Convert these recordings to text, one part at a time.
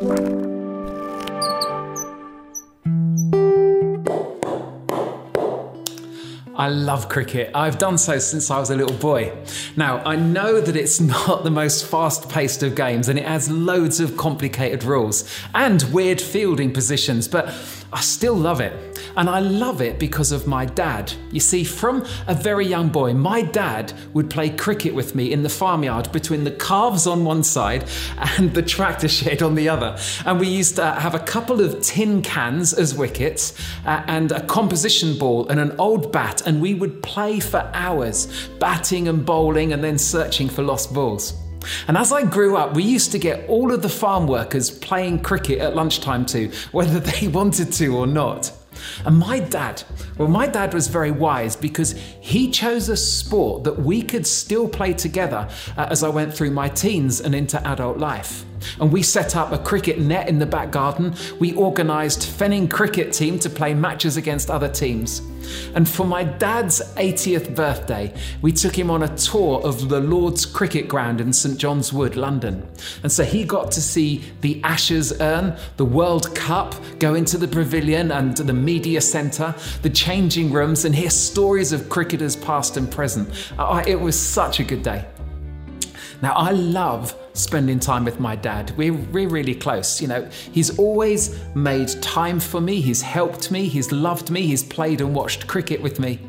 I love cricket. I've done so since I was a little boy. Now, I know that it's not the most fast paced of games and it has loads of complicated rules and weird fielding positions, but I still love it. And I love it because of my dad. You see, from a very young boy, my dad would play cricket with me in the farmyard between the calves on one side and the tractor shed on the other. And we used to have a couple of tin cans as wickets uh, and a composition ball and an old bat, and we would play for hours, batting and bowling and then searching for lost balls. And as I grew up, we used to get all of the farm workers playing cricket at lunchtime too, whether they wanted to or not. And my dad, well, my dad was very wise because he chose a sport that we could still play together uh, as I went through my teens and into adult life. And we set up a cricket net in the back garden. We organised Fenning cricket team to play matches against other teams. And for my dad's 80th birthday, we took him on a tour of the Lord's Cricket Ground in St John's Wood, London. And so he got to see the Ashes urn, the World Cup, go into the pavilion and the media centre, the changing rooms, and hear stories of cricketers past and present. Uh, it was such a good day. Now, I love spending time with my dad. We're, we're really close. You know, he's always made time for me, he's helped me, he's loved me, he's played and watched cricket with me.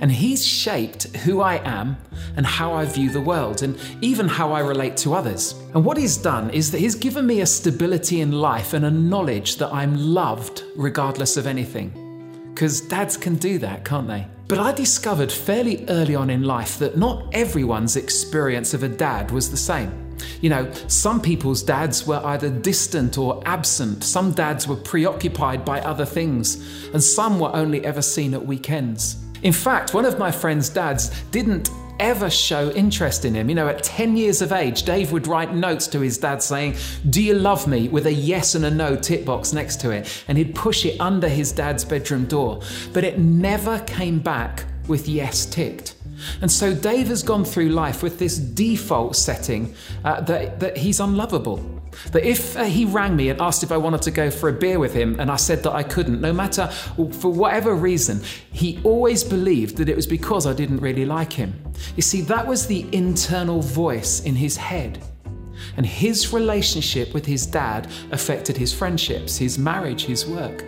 And he's shaped who I am and how I view the world, and even how I relate to others. And what he's done is that he's given me a stability in life and a knowledge that I'm loved regardless of anything. Because dads can do that, can't they? But I discovered fairly early on in life that not everyone's experience of a dad was the same. You know, some people's dads were either distant or absent, some dads were preoccupied by other things, and some were only ever seen at weekends. In fact, one of my friend's dads didn't ever show interest in him. You know, at 10 years of age, Dave would write notes to his dad saying, Do you love me? with a yes and a no tick box next to it. And he'd push it under his dad's bedroom door. But it never came back with yes ticked. And so Dave has gone through life with this default setting uh, that, that he's unlovable. That if uh, he rang me and asked if I wanted to go for a beer with him and I said that I couldn't, no matter for whatever reason, he always believed that it was because I didn't really like him. You see, that was the internal voice in his head. And his relationship with his dad affected his friendships, his marriage, his work.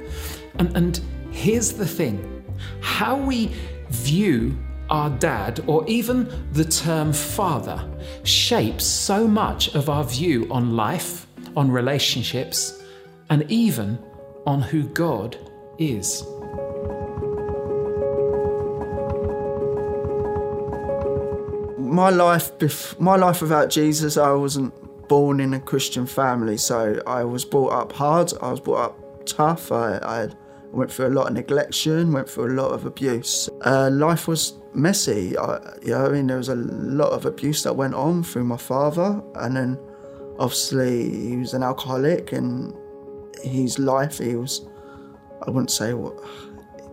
And, and here's the thing how we view our dad, or even the term father, shapes so much of our view on life, on relationships, and even on who God is. My life, my life without Jesus, I wasn't born in a Christian family, so I was brought up hard. I was brought up tough. I, I went through a lot of neglection, went through a lot of abuse. Uh, life was messy. I, you know, I mean, there was a lot of abuse that went on through my father, and then obviously he was an alcoholic, and his life, he was, I wouldn't say what,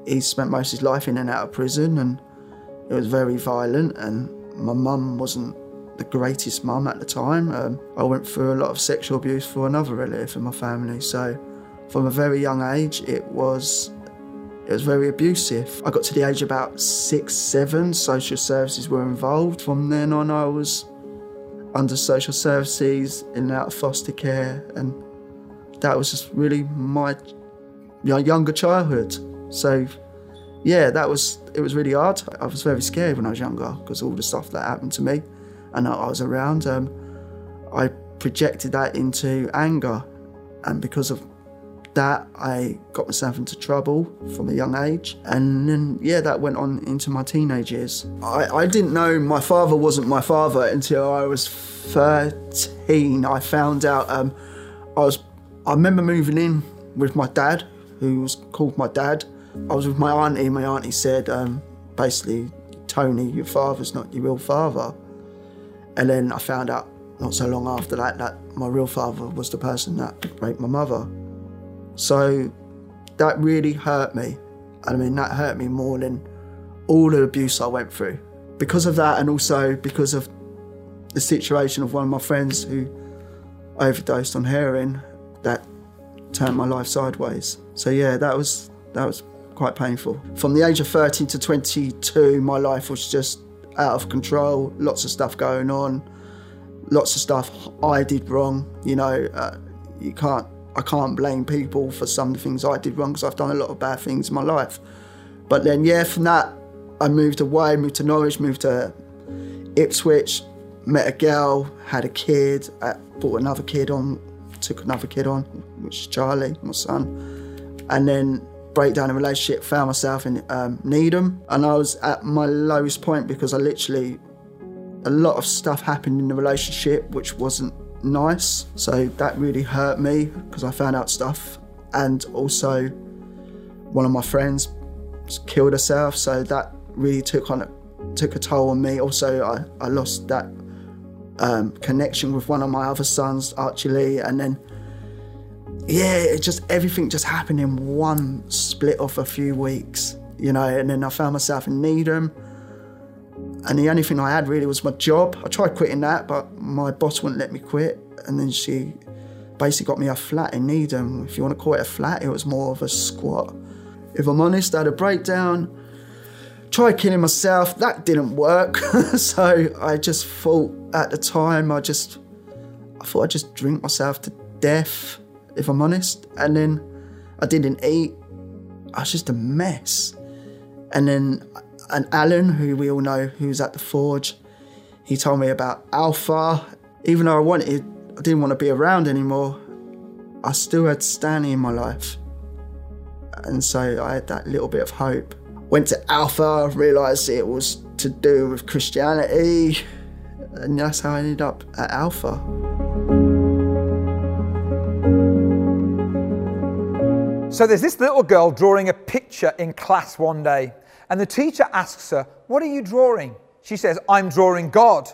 he spent most of his life in and out of prison, and it was very violent, and my mum wasn't the greatest mum at the time. Um, I went through a lot of sexual abuse for another relative in my family, so from a very young age, it was it was very abusive. I got to the age of about six, seven, social services were involved. From then on, I was under social services, in and out of foster care, and that was just really my younger childhood. So, yeah, that was it was really hard. I was very scared when I was younger because all the stuff that happened to me, and I was around. Um, I projected that into anger, and because of that, I got myself into trouble from a young age. And then, yeah, that went on into my teenage years. I, I didn't know my father wasn't my father until I was 13. I found out um, I was, I remember moving in with my dad, who was called my dad. I was with my auntie. and My auntie said, um, basically, Tony, your father's not your real father. And then I found out not so long after that that my real father was the person that raped my mother. So that really hurt me. I mean, that hurt me more than all the abuse I went through. Because of that, and also because of the situation of one of my friends who overdosed on heroin, that turned my life sideways. So yeah, that was that was quite painful. From the age of 13 to 22, my life was just out of control. Lots of stuff going on. Lots of stuff I did wrong. You know, uh, you can't. I can't blame people for some of the things I did wrong because I've done a lot of bad things in my life. But then, yeah, from that, I moved away, moved to Norwich, moved to Ipswich, met a girl, had a kid, uh, brought another kid on, took another kid on, which is Charlie, my son, and then break down in relationship, found myself in um, Needham, and I was at my lowest point because I literally a lot of stuff happened in the relationship which wasn't nice. So that really hurt me because I found out stuff, and also one of my friends killed herself. So that really took on took a toll on me. Also, I, I lost that um, connection with one of my other sons, Archie Lee, and then yeah, it just everything just happened in one split of a few weeks, you know. And then I found myself in Needham, and the only thing I had really was my job. I tried quitting that, but my boss wouldn't let me quit, and then she basically got me a flat in Needham. If you want to call it a flat, it was more of a squat. If I'm honest, I had a breakdown. Tried killing myself. That didn't work. so I just thought at the time, I just, I thought I'd just drink myself to death if I'm honest. And then I didn't eat. I was just a mess. And then and Alan, who we all know, who's at the forge, he told me about Alpha. Even though I wanted, I didn't want to be around anymore. I still had Stanley in my life, and so I had that little bit of hope. Went to Alpha, realised it was to do with Christianity, and that's how I ended up at Alpha. So there's this little girl drawing a picture in class one day, and the teacher asks her, What are you drawing? She says, I'm drawing God.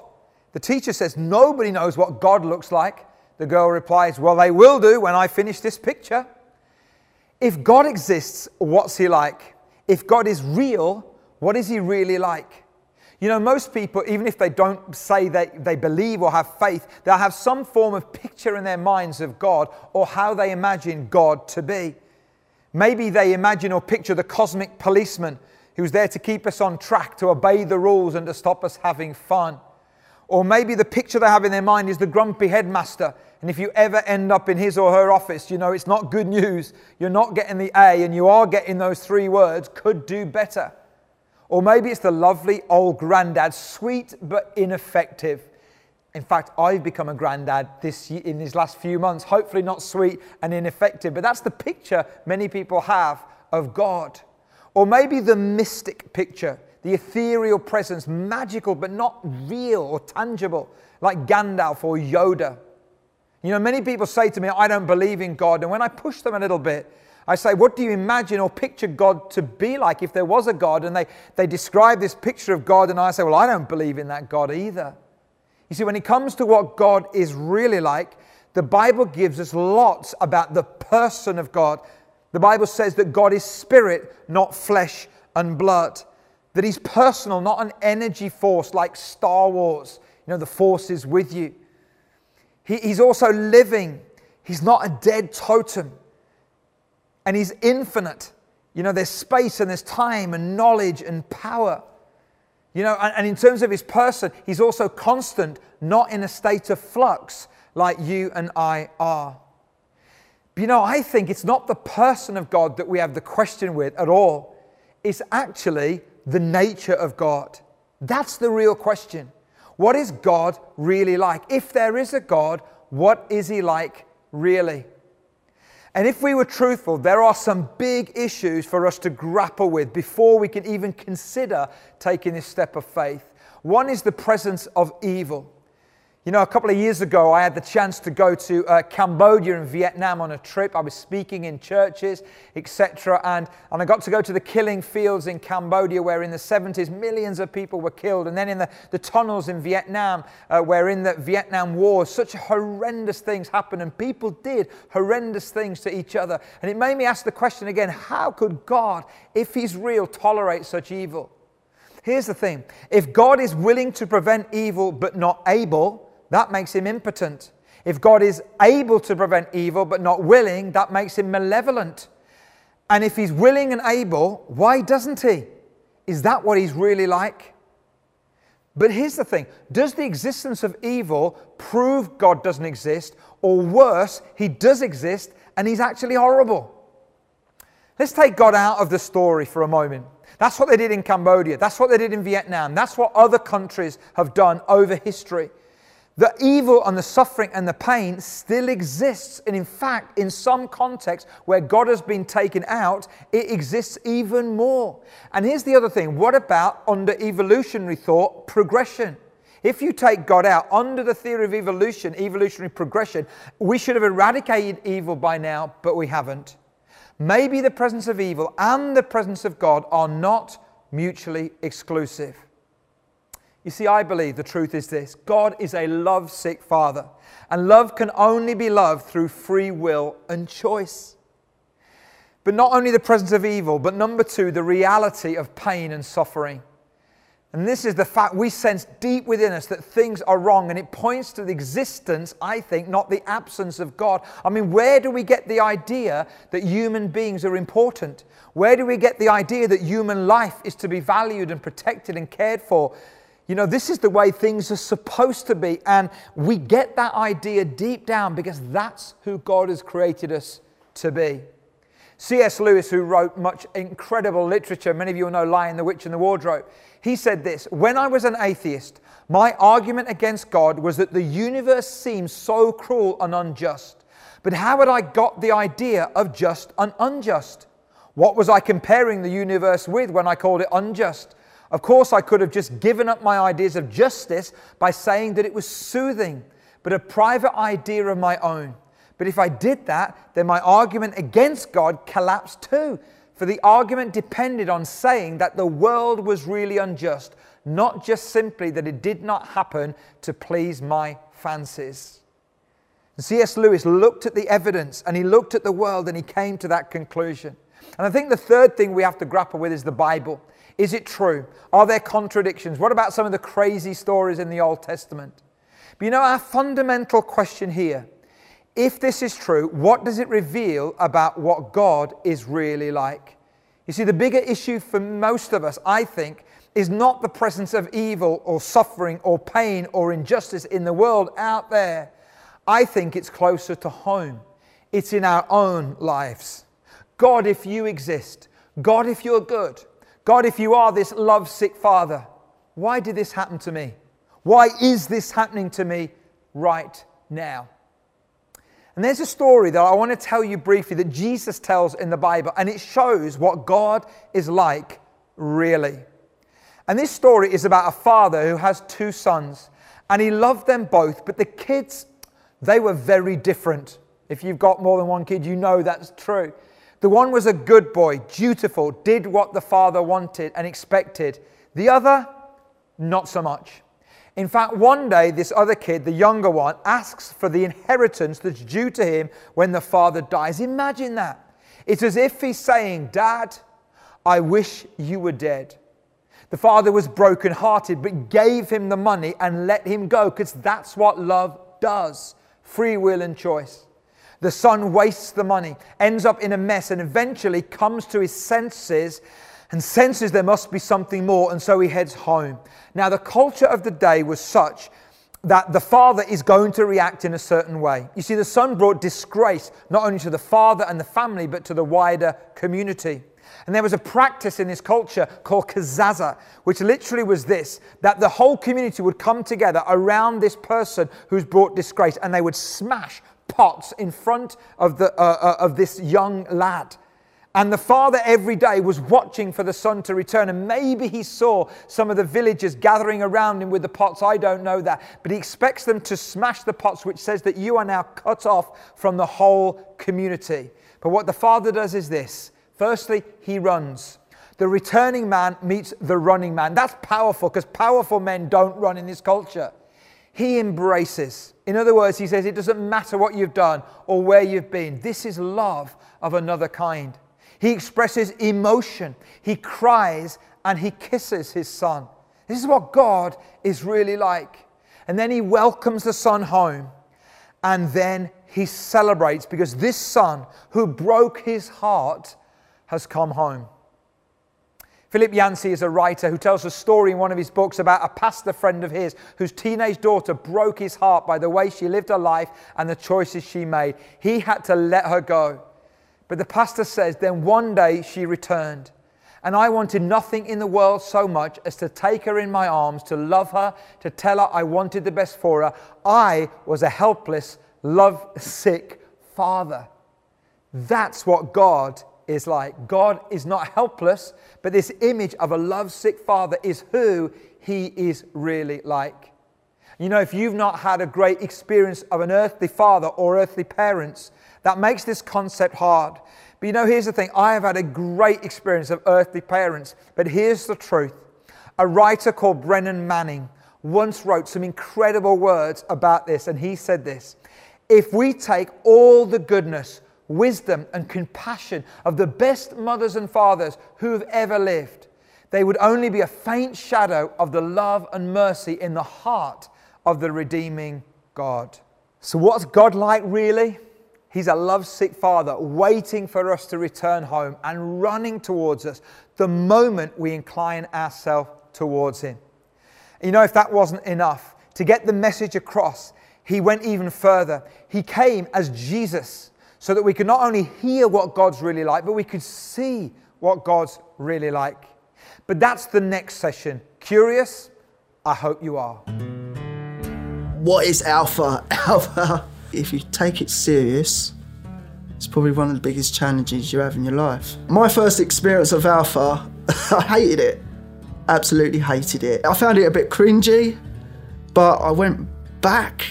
The teacher says, Nobody knows what God looks like. The girl replies, Well, they will do when I finish this picture. If God exists, what's he like? If God is real, what is he really like? You know, most people, even if they don't say that they believe or have faith, they'll have some form of picture in their minds of God or how they imagine God to be. Maybe they imagine or picture the cosmic policeman who's there to keep us on track, to obey the rules, and to stop us having fun. Or maybe the picture they have in their mind is the grumpy headmaster. And if you ever end up in his or her office, you know it's not good news. You're not getting the A, and you are getting those three words could do better. Or maybe it's the lovely old granddad, sweet but ineffective. In fact, I've become a granddad this in these last few months. Hopefully, not sweet and ineffective, but that's the picture many people have of God. Or maybe the mystic picture, the ethereal presence, magical but not real or tangible, like Gandalf or Yoda. You know, many people say to me, I don't believe in God. And when I push them a little bit, I say, What do you imagine or picture God to be like if there was a God? And they, they describe this picture of God, and I say, Well, I don't believe in that God either. You see, when it comes to what God is really like, the Bible gives us lots about the person of God. The Bible says that God is spirit, not flesh and blood. That he's personal, not an energy force like Star Wars. You know, the force is with you. He, he's also living. He's not a dead totem. And he's infinite. You know, there's space and there's time and knowledge and power. You know, and, and in terms of his person, he's also constant, not in a state of flux like you and I are. You know, I think it's not the person of God that we have the question with at all. It's actually the nature of God. That's the real question. What is God really like? If there is a God, what is he like really? And if we were truthful, there are some big issues for us to grapple with before we can even consider taking this step of faith. One is the presence of evil. You know, a couple of years ago, I had the chance to go to uh, Cambodia and Vietnam on a trip. I was speaking in churches, etc. And, and I got to go to the killing fields in Cambodia, where in the 70s, millions of people were killed. And then in the, the tunnels in Vietnam, uh, where in the Vietnam War, such horrendous things happened. And people did horrendous things to each other. And it made me ask the question again how could God, if He's real, tolerate such evil? Here's the thing if God is willing to prevent evil but not able, that makes him impotent. If God is able to prevent evil but not willing, that makes him malevolent. And if he's willing and able, why doesn't he? Is that what he's really like? But here's the thing Does the existence of evil prove God doesn't exist? Or worse, he does exist and he's actually horrible? Let's take God out of the story for a moment. That's what they did in Cambodia. That's what they did in Vietnam. That's what other countries have done over history. The evil and the suffering and the pain still exists. And in fact, in some contexts where God has been taken out, it exists even more. And here's the other thing what about under evolutionary thought, progression? If you take God out under the theory of evolution, evolutionary progression, we should have eradicated evil by now, but we haven't. Maybe the presence of evil and the presence of God are not mutually exclusive. You see, I believe the truth is this God is a love sick Father, and love can only be loved through free will and choice. But not only the presence of evil, but number two, the reality of pain and suffering. And this is the fact we sense deep within us that things are wrong, and it points to the existence, I think, not the absence of God. I mean, where do we get the idea that human beings are important? Where do we get the idea that human life is to be valued and protected and cared for? You know, this is the way things are supposed to be, and we get that idea deep down because that's who God has created us to be. C.S. Lewis, who wrote much incredible literature, many of you will know Lion, the Witch, and the Wardrobe, he said this When I was an atheist, my argument against God was that the universe seemed so cruel and unjust. But how had I got the idea of just and unjust? What was I comparing the universe with when I called it unjust? Of course, I could have just given up my ideas of justice by saying that it was soothing, but a private idea of my own. But if I did that, then my argument against God collapsed too. For the argument depended on saying that the world was really unjust, not just simply that it did not happen to please my fancies. C.S. Lewis looked at the evidence and he looked at the world and he came to that conclusion. And I think the third thing we have to grapple with is the Bible. Is it true? Are there contradictions? What about some of the crazy stories in the Old Testament? But you know, our fundamental question here if this is true, what does it reveal about what God is really like? You see, the bigger issue for most of us, I think, is not the presence of evil or suffering or pain or injustice in the world out there. I think it's closer to home. It's in our own lives. God, if you exist, God, if you're good, God, if you are this love sick Father, why did this happen to me? Why is this happening to me right now? And there's a story that I want to tell you briefly that Jesus tells in the Bible, and it shows what God is like really. And this story is about a father who has two sons, and he loved them both, but the kids, they were very different. If you've got more than one kid, you know that's true. The one was a good boy, dutiful, did what the father wanted and expected. The other, not so much. In fact, one day, this other kid, the younger one, asks for the inheritance that's due to him when the father dies. Imagine that. It's as if he's saying, Dad, I wish you were dead. The father was brokenhearted, but gave him the money and let him go because that's what love does free will and choice. The son wastes the money, ends up in a mess, and eventually comes to his senses and senses there must be something more, and so he heads home. Now, the culture of the day was such that the father is going to react in a certain way. You see, the son brought disgrace not only to the father and the family, but to the wider community. And there was a practice in this culture called kazaza, which literally was this that the whole community would come together around this person who's brought disgrace and they would smash pots in front of, the, uh, uh, of this young lad. And the father every day was watching for the son to return. And maybe he saw some of the villagers gathering around him with the pots. I don't know that. But he expects them to smash the pots, which says that you are now cut off from the whole community. But what the father does is this firstly, he runs. The returning man meets the running man. That's powerful because powerful men don't run in this culture. He embraces. In other words, he says, it doesn't matter what you've done or where you've been. This is love of another kind. He expresses emotion. He cries and he kisses his son. This is what God is really like. And then he welcomes the son home. And then he celebrates because this son who broke his heart has come home. Philip Yancey is a writer who tells a story in one of his books about a pastor friend of his whose teenage daughter broke his heart by the way she lived her life and the choices she made. He had to let her go. But the pastor says, then one day she returned. And I wanted nothing in the world so much as to take her in my arms, to love her, to tell her I wanted the best for her. I was a helpless, love sick father. That's what God is like. God is not helpless, but this image of a lovesick father is who he is really like. You know, if you've not had a great experience of an earthly father or earthly parents, that makes this concept hard. But you know, here's the thing I have had a great experience of earthly parents, but here's the truth. A writer called Brennan Manning once wrote some incredible words about this, and he said this If we take all the goodness, wisdom, and compassion of the best mothers and fathers who have ever lived, they would only be a faint shadow of the love and mercy in the heart of the redeeming God. So, what's God like really? He's a lovesick father waiting for us to return home and running towards us the moment we incline ourselves towards Him. You know, if that wasn't enough, to get the message across, He went even further. He came as Jesus so that we could not only hear what God's really like, but we could see what God's really like. But that's the next session. Curious? I hope you are. What is alpha? Alpha, if you take it serious, it's probably one of the biggest challenges you have in your life. My first experience of alpha, I hated it. Absolutely hated it. I found it a bit cringy, but I went back,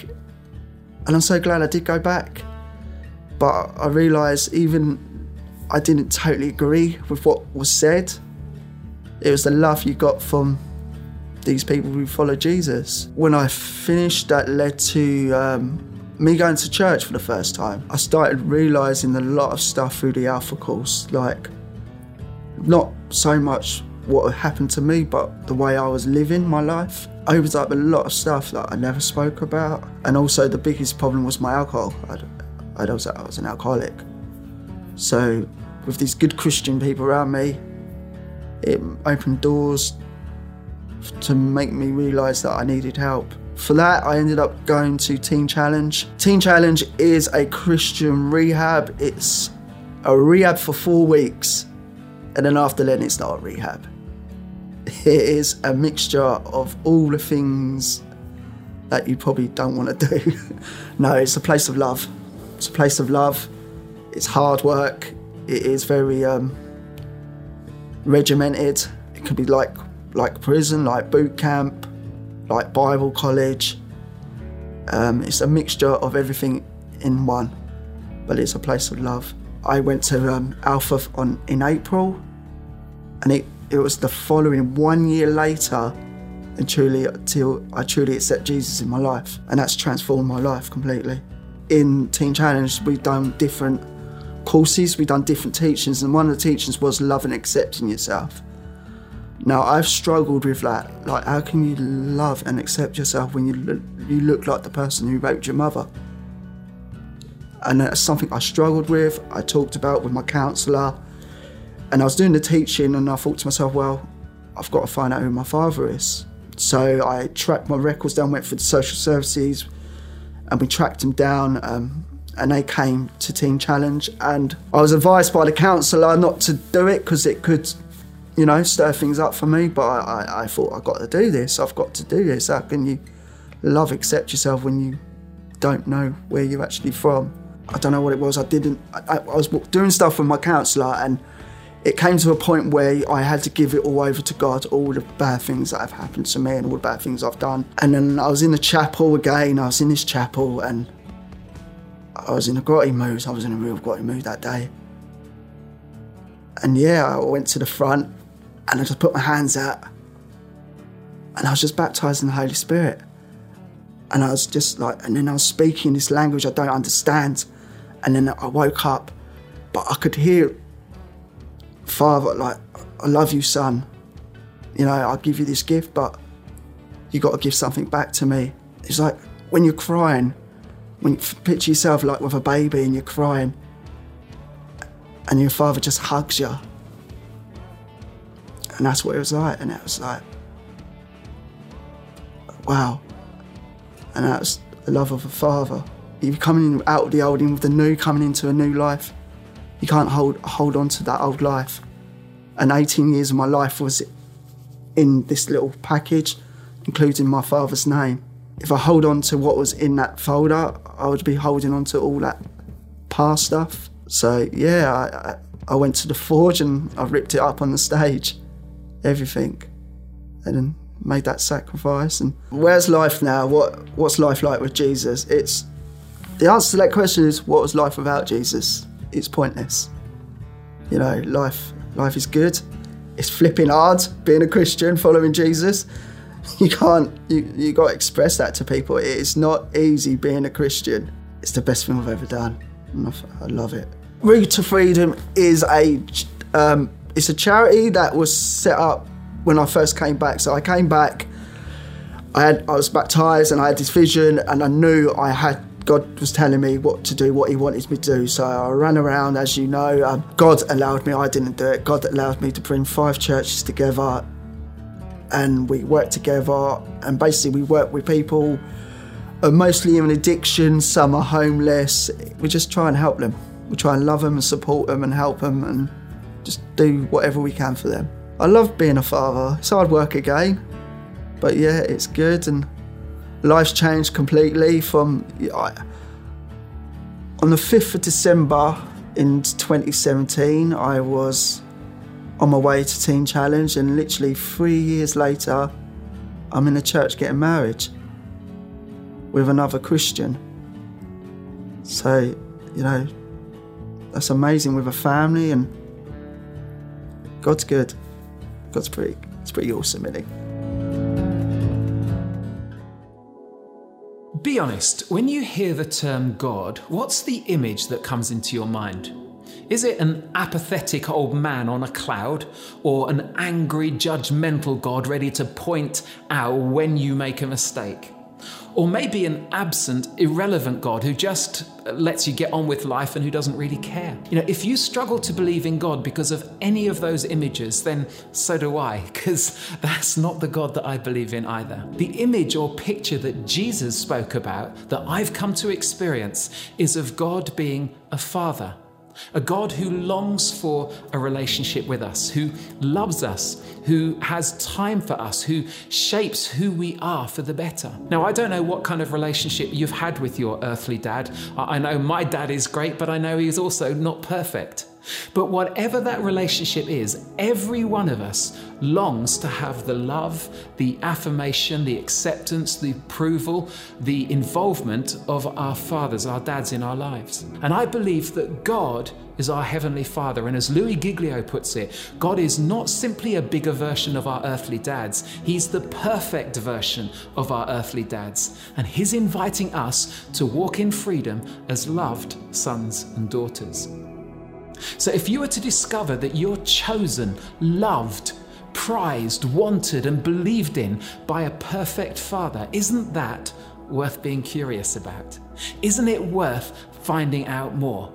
and I'm so glad I did go back but I realised even I didn't totally agree with what was said. It was the love you got from these people who follow Jesus. When I finished, that led to um, me going to church for the first time. I started realising a lot of stuff through the Alpha course, like not so much what happened to me, but the way I was living my life. Opened up a lot of stuff that I never spoke about. And also, the biggest problem was my alcohol. I'd, I was, I was an alcoholic. So, with these good Christian people around me, it opened doors to make me realise that I needed help. For that, I ended up going to Teen Challenge. Teen Challenge is a Christian rehab. It's a rehab for four weeks, and then after then, it's not a rehab. It is a mixture of all the things that you probably don't want to do. no, it's a place of love. It's a place of love. It's hard work. It is very um, regimented. It can be like like prison, like boot camp, like Bible college. Um, it's a mixture of everything in one, but it's a place of love. I went to um, Alpha on in April, and it, it was the following one year later, and truly until I truly accept Jesus in my life, and that's transformed my life completely in Teen Challenge, we've done different courses, we've done different teachings, and one of the teachings was love and accepting yourself. Now, I've struggled with that. Like, how can you love and accept yourself when you look, you look like the person who raped your mother? And that's something I struggled with. I talked about with my counsellor, and I was doing the teaching, and I thought to myself, well, I've got to find out who my father is. So I tracked my records down, went for the social services, and we tracked them down. Um, and they came to Teen Challenge, and I was advised by the counsellor not to do it because it could, you know, stir things up for me. But I, I, I thought I've got to do this. I've got to do this. How can you love, accept yourself when you don't know where you're actually from? I don't know what it was. I didn't. I, I was doing stuff with my counsellor, and it came to a point where I had to give it all over to God, all the bad things that have happened to me and all the bad things I've done. And then I was in the chapel again, I was in this chapel and I was in a grotty mood. I was in a real grotty mood that day. And yeah, I went to the front and I just put my hands out and I was just baptized in the Holy Spirit. And I was just like, and then I was speaking this language I don't understand. And then I woke up, but I could hear Father, like, I love you, son. You know, I'll give you this gift, but you got to give something back to me. It's like when you're crying, When you picture yourself like with a baby and you're crying, and your father just hugs you. And that's what it was like. And it was like, wow. And that's the love of a father. You're coming out of the old in with the new, coming into a new life. You can't hold hold on to that old life. And 18 years of my life was in this little package, including my father's name. If I hold on to what was in that folder, I would be holding on to all that past stuff. So yeah, I, I went to the forge and I ripped it up on the stage, everything, and then made that sacrifice. And where's life now? What what's life like with Jesus? It's the answer to that question is what was life without Jesus? It's pointless. You know, life life is good. It's flipping hard being a Christian, following Jesus. You can't you you got to express that to people. It's not easy being a Christian. It's the best thing I've ever done. I love it. Route to Freedom is a um, it's a charity that was set up when I first came back. So I came back, I had I was baptized and I had this vision and I knew I had God was telling me what to do, what He wanted me to do. So I ran around, as you know. Um, God allowed me, I didn't do it. God allowed me to bring five churches together and we worked together. And basically, we worked with people, uh, mostly in addiction, some are homeless. We just try and help them. We try and love them and support them and help them and just do whatever we can for them. I love being a father. It's hard work again, but yeah, it's good and life's changed completely from I, on the 5th of December in 2017 I was on my way to Teen Challenge and literally 3 years later I'm in a church getting married with another Christian. So you know that's amazing with a family and God's good. God's pretty it's pretty awesome isn't he Be honest, when you hear the term God, what's the image that comes into your mind? Is it an apathetic old man on a cloud, or an angry, judgmental God ready to point out when you make a mistake? Or maybe an absent, irrelevant God who just lets you get on with life and who doesn't really care. You know, if you struggle to believe in God because of any of those images, then so do I, because that's not the God that I believe in either. The image or picture that Jesus spoke about, that I've come to experience, is of God being a father a God who longs for a relationship with us, who loves us, who has time for us, who shapes who we are for the better. Now, I don't know what kind of relationship you've had with your earthly dad. I know my dad is great, but I know he is also not perfect. But whatever that relationship is, every one of us longs to have the love, the affirmation, the acceptance, the approval, the involvement of our fathers, our dads in our lives. And I believe that God is our Heavenly Father. And as Louis Giglio puts it, God is not simply a bigger version of our earthly dads, He's the perfect version of our earthly dads. And He's inviting us to walk in freedom as loved sons and daughters. So if you were to discover that you're chosen, loved, prized, wanted, and believed in by a perfect Father, isn't that worth being curious about? Isn't it worth finding out more?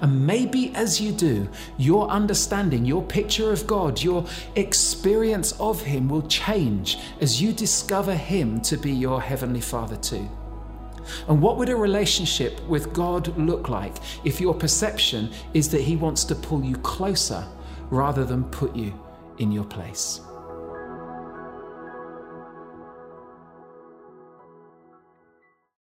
And maybe as you do, your understanding, your picture of God, your experience of Him will change as you discover Him to be your Heavenly Father too. And what would a relationship with God look like if your perception is that He wants to pull you closer rather than put you in your place?